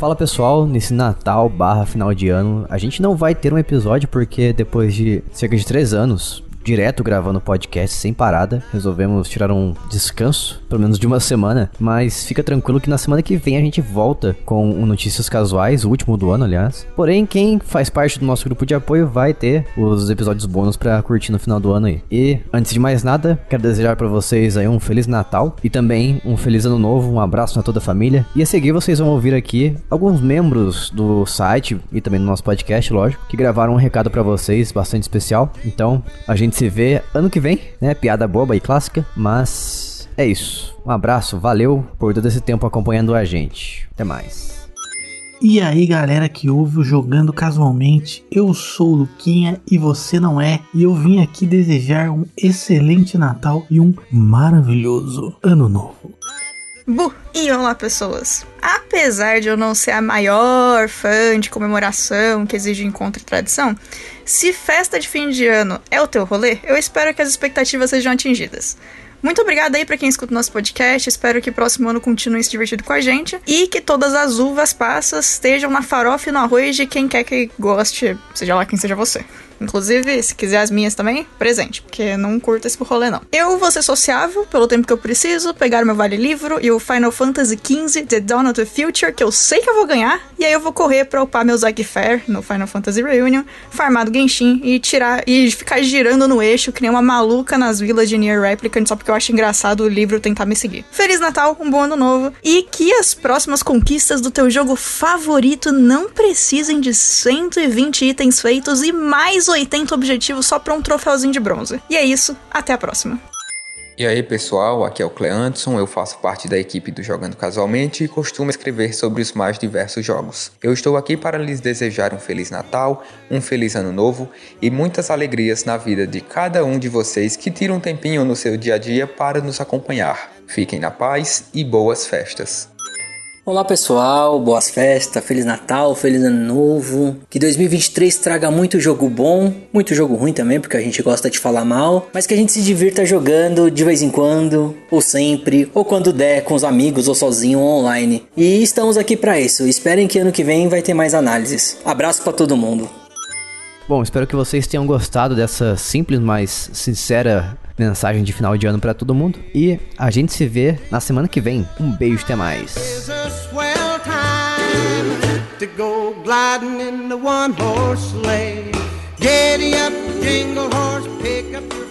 Fala pessoal, nesse Natal barra final de ano, a gente não vai ter um episódio porque depois de cerca de três anos direto gravando podcast sem parada. Resolvemos tirar um descanso, pelo menos de uma semana. Mas fica tranquilo que na semana que vem a gente volta com o Notícias Casuais, o último do ano, aliás. Porém, quem faz parte do nosso grupo de apoio vai ter os episódios bônus para curtir no final do ano aí. E antes de mais nada, quero desejar para vocês aí um feliz Natal e também um feliz ano novo, um abraço a toda a família. E a seguir vocês vão ouvir aqui alguns membros do site e também do nosso podcast, lógico, que gravaram um recado para vocês bastante especial. Então, a gente gente se vê ano que vem, né? Piada boba e clássica, mas é isso. Um abraço, valeu por todo esse tempo acompanhando a gente. Até mais. E aí galera que ouve o Jogando Casualmente, eu sou o Luquinha e você não é, e eu vim aqui desejar um excelente Natal e um maravilhoso Ano Novo. Bu! E olá, pessoas! Apesar de eu não ser a maior fã de comemoração que exige encontro e tradição, se festa de fim de ano é o teu rolê, eu espero que as expectativas sejam atingidas. Muito obrigada aí para quem escuta o nosso podcast. Espero que próximo ano continue se divertindo com a gente. E que todas as uvas passas estejam na farofa e no arroz de quem quer que goste, seja lá quem seja você. Inclusive, se quiser as minhas também, presente, porque não curto esse rolê não. Eu vou ser sociável pelo tempo que eu preciso, pegar meu vale livro e o Final Fantasy XV The Dawn of the Future, que eu sei que eu vou ganhar, e aí eu vou correr pra upar meu Zack Fair no Final Fantasy Reunion, farmar do Genshin e tirar e ficar girando no eixo que nem uma maluca nas vilas de Near Replicant só porque eu acho engraçado o livro tentar me seguir. Feliz Natal, um bom ano novo e que as próximas conquistas do teu jogo favorito não precisem de 120 itens feitos e mais 80 objetivos só pra um troféuzinho de bronze. E é isso, até a próxima. E aí pessoal, aqui é o Cleanson, eu faço parte da equipe do Jogando Casualmente e costumo escrever sobre os mais diversos jogos. Eu estou aqui para lhes desejar um Feliz Natal, um Feliz Ano Novo e muitas alegrias na vida de cada um de vocês que tira um tempinho no seu dia a dia para nos acompanhar. Fiquem na paz e boas festas! Olá pessoal, boas festas, Feliz Natal, Feliz Ano Novo. Que 2023 traga muito jogo bom, muito jogo ruim também, porque a gente gosta de falar mal, mas que a gente se divirta jogando de vez em quando, ou sempre, ou quando der, com os amigos ou sozinho online. E estamos aqui para isso. Esperem que ano que vem vai ter mais análises. Abraço para todo mundo. Bom, espero que vocês tenham gostado dessa simples, mas sincera mensagem de final de ano para todo mundo. E a gente se vê na semana que vem. Um beijo, até mais. to go gliding in the one horse sleigh. Giddy up, jingle horse, pick up your